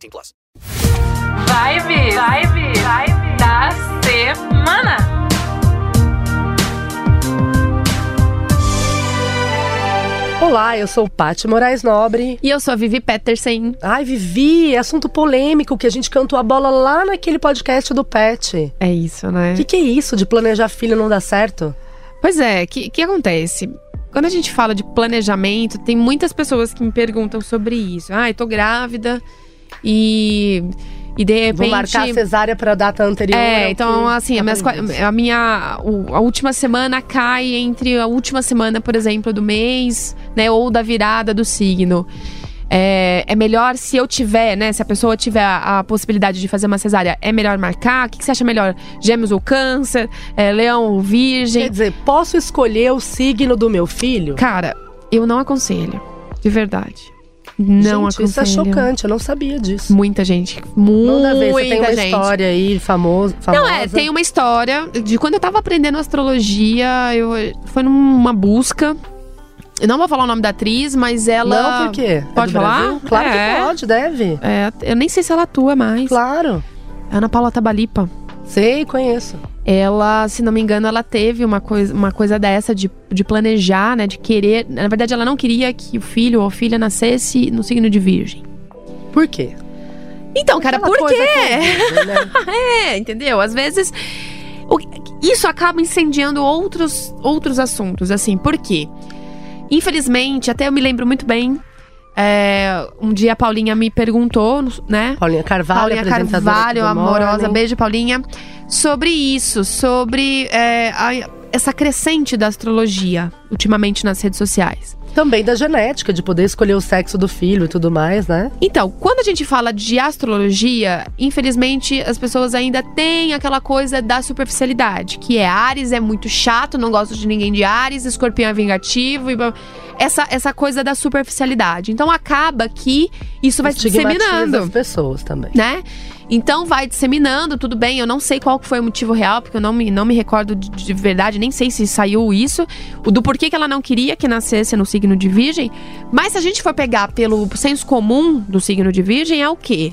18 plus. Vibe, vibe, vibe da semana. Olá, eu sou Paty Moraes Nobre. E eu sou a Vivi Peterson. Ai, Vivi, assunto polêmico que a gente cantou a bola lá naquele podcast do Pet. É isso, né? O que, que é isso de planejar filho não dar certo? Pois é, o que, que acontece? Quando a gente fala de planejamento, tem muitas pessoas que me perguntam sobre isso. Ah, eu tô grávida e. E de repente. Vou marcar a cesárea pra data anterior. É, ao então, assim, a, minhas a minha. a última semana cai entre a última semana, por exemplo, do mês, né? Ou da virada do signo. É, é melhor se eu tiver, né? Se a pessoa tiver a, a possibilidade de fazer uma cesárea, é melhor marcar? O que, que você acha melhor? Gêmeos ou câncer? É, leão ou virgem? Quer dizer, posso escolher o signo do meu filho? Cara, eu não aconselho. De verdade. Não gente, aconselho. isso é chocante, eu não sabia disso. Muita gente. Muita você tem uma gente. história aí famosa. Não, é, tem uma história de quando eu tava aprendendo astrologia, eu foi numa busca. Eu não vou falar o nome da atriz, mas ela. Não, por quê? É Pode do falar? Brasil? Claro É. que pode, deve. É, eu nem sei se ela atua mais. Claro. Ana Paula Tabalipa. Sei, conheço. Ela, se não me engano, ela teve uma coisa, uma coisa dessa de, de planejar, né? De querer. Na verdade, ela não queria que o filho ou a filha nascesse no signo de virgem. Por quê? Então, cara, por quê? que- né? É, entendeu? Às vezes o- isso acaba incendiando outros, outros assuntos, assim, por quê? Infelizmente, até eu me lembro muito bem. é, um dia a Paulinha me perguntou, né? Paulinha Carvalho, Paulinha apresentadora Carvalho, do amorosa, Morning. beijo, Paulinha. Sobre isso, sobre é, a- essa crescente da astrologia ultimamente nas redes sociais. Também da genética, de poder escolher o sexo do filho e tudo mais, né? Então, quando a gente fala de astrologia, infelizmente as pessoas ainda têm aquela coisa da superficialidade, que é Ares é muito chato, não gosto de ninguém de Ares, Escorpião é vingativo e essa essa coisa da superficialidade. Então acaba que isso vai se disseminando as pessoas também. né? Então vai disseminando, tudo bem. Eu não sei qual foi o motivo real, porque eu não me, não me recordo de, de verdade, nem sei se saiu isso, o do porquê que ela não queria que nascesse no signo de Virgem. Mas se a gente for pegar pelo senso comum do signo de Virgem, é o quê?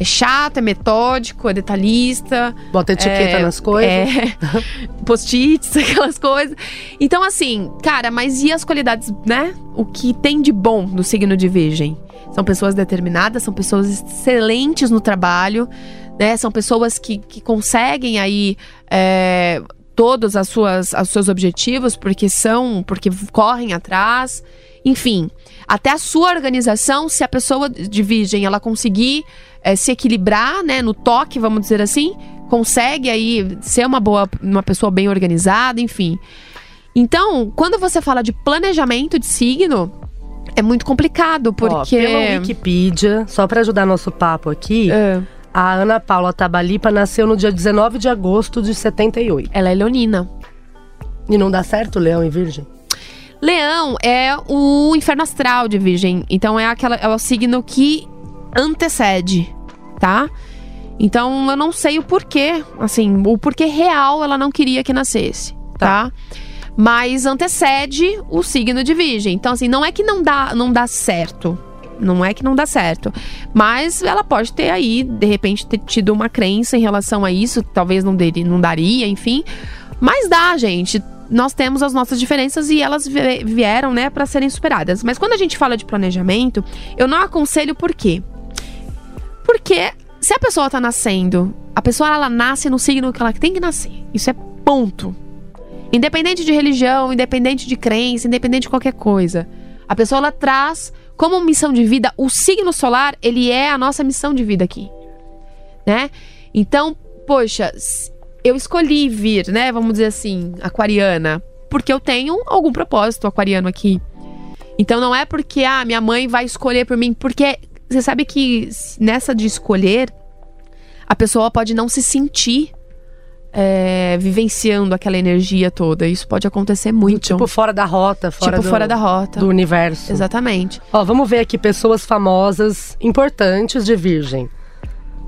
É chato, é metódico, é detalhista. Bota etiqueta é- nas coisas. É, post-its, aquelas coisas. Então, assim, cara, mas e as qualidades, né? O que tem de bom no signo de Virgem? São pessoas determinadas, são pessoas excelentes no trabalho, né? São pessoas que, que conseguem aí. é, todos as suas, os seus objetivos, porque são, porque correm atrás, enfim, até a sua organização, se a pessoa de virgem ela conseguir eh, se equilibrar, né, no toque, vamos dizer assim, consegue aí ser uma boa, uma pessoa bem organizada, enfim. Então, quando você fala de planejamento de signo, é muito complicado, Ó, porque pela Wikipedia, só pra ajudar nosso papo aqui, É, a Ana Paula Tabalipa nasceu no dia 19 de agosto de 78. ela é leonina. E não dá certo, Leão e Virgem? Leão é o inferno astral de Virgem. Então é aquela é o signo que antecede, tá? Então eu não sei o porquê, assim, o porquê real ela não queria que nascesse, tá? Mas antecede o signo de Virgem. Então assim, não é que não dá, não dá certo. Não é que não dá certo. Mas ela pode ter aí, de repente, ter tido uma crença em relação a isso. Talvez não, deri, não daria, enfim. Mas dá, gente. Nós temos as nossas diferenças e elas vie- vieram, né, para serem superadas. Mas quando a gente fala de planejamento, eu não aconselho por quê? Porque se a pessoa tá nascendo, a pessoa ela nasce no signo que ela tem que nascer. Isso é ponto. Independente de religião, independente de crença, independente de qualquer coisa. A pessoa ela traz como missão de vida o signo solar, ele é a nossa missão de vida aqui, né? Então, poxa, eu escolhi vir, né, vamos dizer assim, aquariana, porque eu tenho algum propósito aquariano aqui. Então não é porque ah, minha mãe vai escolher por mim, porque você sabe que nessa de escolher, a pessoa pode não se sentir é, vivenciando aquela energia toda. Isso pode acontecer muito. Tipo, fora da rota, fora, Tipo do, fora da rota. do universo. Exatamente. Ó, vamos ver aqui pessoas famosas, importantes de Virgem.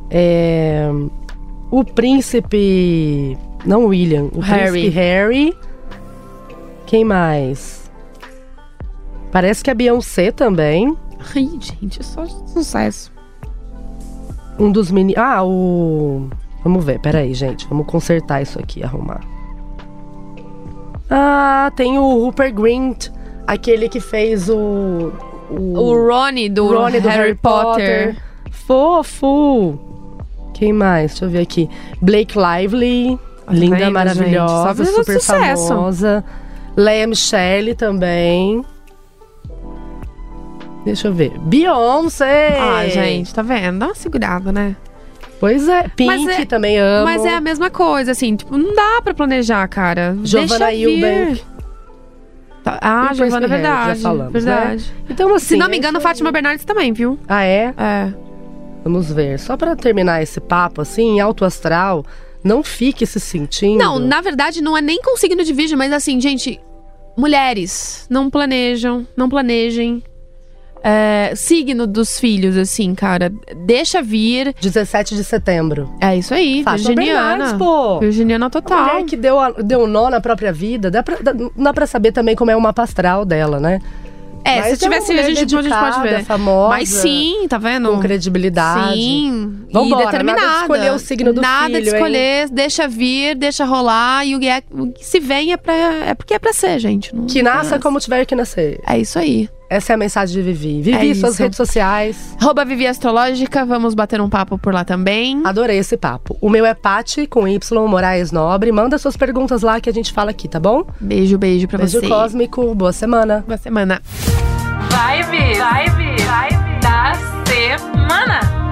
É, o príncipe. Não William, o Harry. príncipe Harry. Quem mais? Parece que a Beyoncé também. Ai, gente, é só sucesso. Um dos meninos. Ah, o. Vamos ver, peraí, gente. Vamos consertar isso aqui, arrumar. Ah, tem o Rupert Grint, aquele que fez o. O Ronnie do, Ronnie do Harry, Potter. Fofo! Quem mais? Deixa eu ver aqui. Blake Lively. Tá linda, maravilhosa, super sucesso. famosa. Leia Michelle também. Deixa eu ver. Beyoncé! Ah, gente, tá vendo? Dá uma segurada, né? Pois é. Pink é- também amo. Mas é a mesma coisa, assim, tipo, não dá pra planejar, cara. Giovanna. Eubank. Tá- Ah, Giovanna, Harry, já verdade. falamos, verdade. Então, assim. Se não me é engano, aí. Fátima Bernardes também, viu? Ah, é? É. Vamos ver. Só pra terminar esse papo, assim, em alto astral, não fique se sentindo. Não, na verdade, não é nem com signo de virgem, mas assim, gente, mulheres, não planejam, não planejem. É, signo dos filhos, assim, cara, deixa vir. 17 de setembro. É isso aí, Fátima virginiana. Bernardes, pô. Virginiana A total. mulher que deu, a- deu um nó na própria vida, dá pra, dá, dá pra saber também como é o mapa astral dela, né? É, Mas se é tivesse uma a gente, a gente pode dedicada, ver. famosa, Mas sim, tá vendo? Com credibilidade. Sim, Vambora, e determinada. nada de escolher o signo do Nada filho, de escolher, deixa vir, deixa rolar. E o que, é- o que se vem é, pra, é porque é pra ser, gente. Não- Que nasça é, como tiver que nascer. É isso aí. Essa é a mensagem de Vivi. Vivi, É suas isso. redes sociais. Arroba Vivi Astrológica, vamos bater um papo por lá também. Adorei esse papo. O meu é Pati, com Y, Moraes Nobre. Manda suas perguntas lá que a gente fala aqui, tá bom? Beijo, beijo pra Beijo você. cósmico, boa semana. Boa semana. Vibe, vibe, vibe da semana.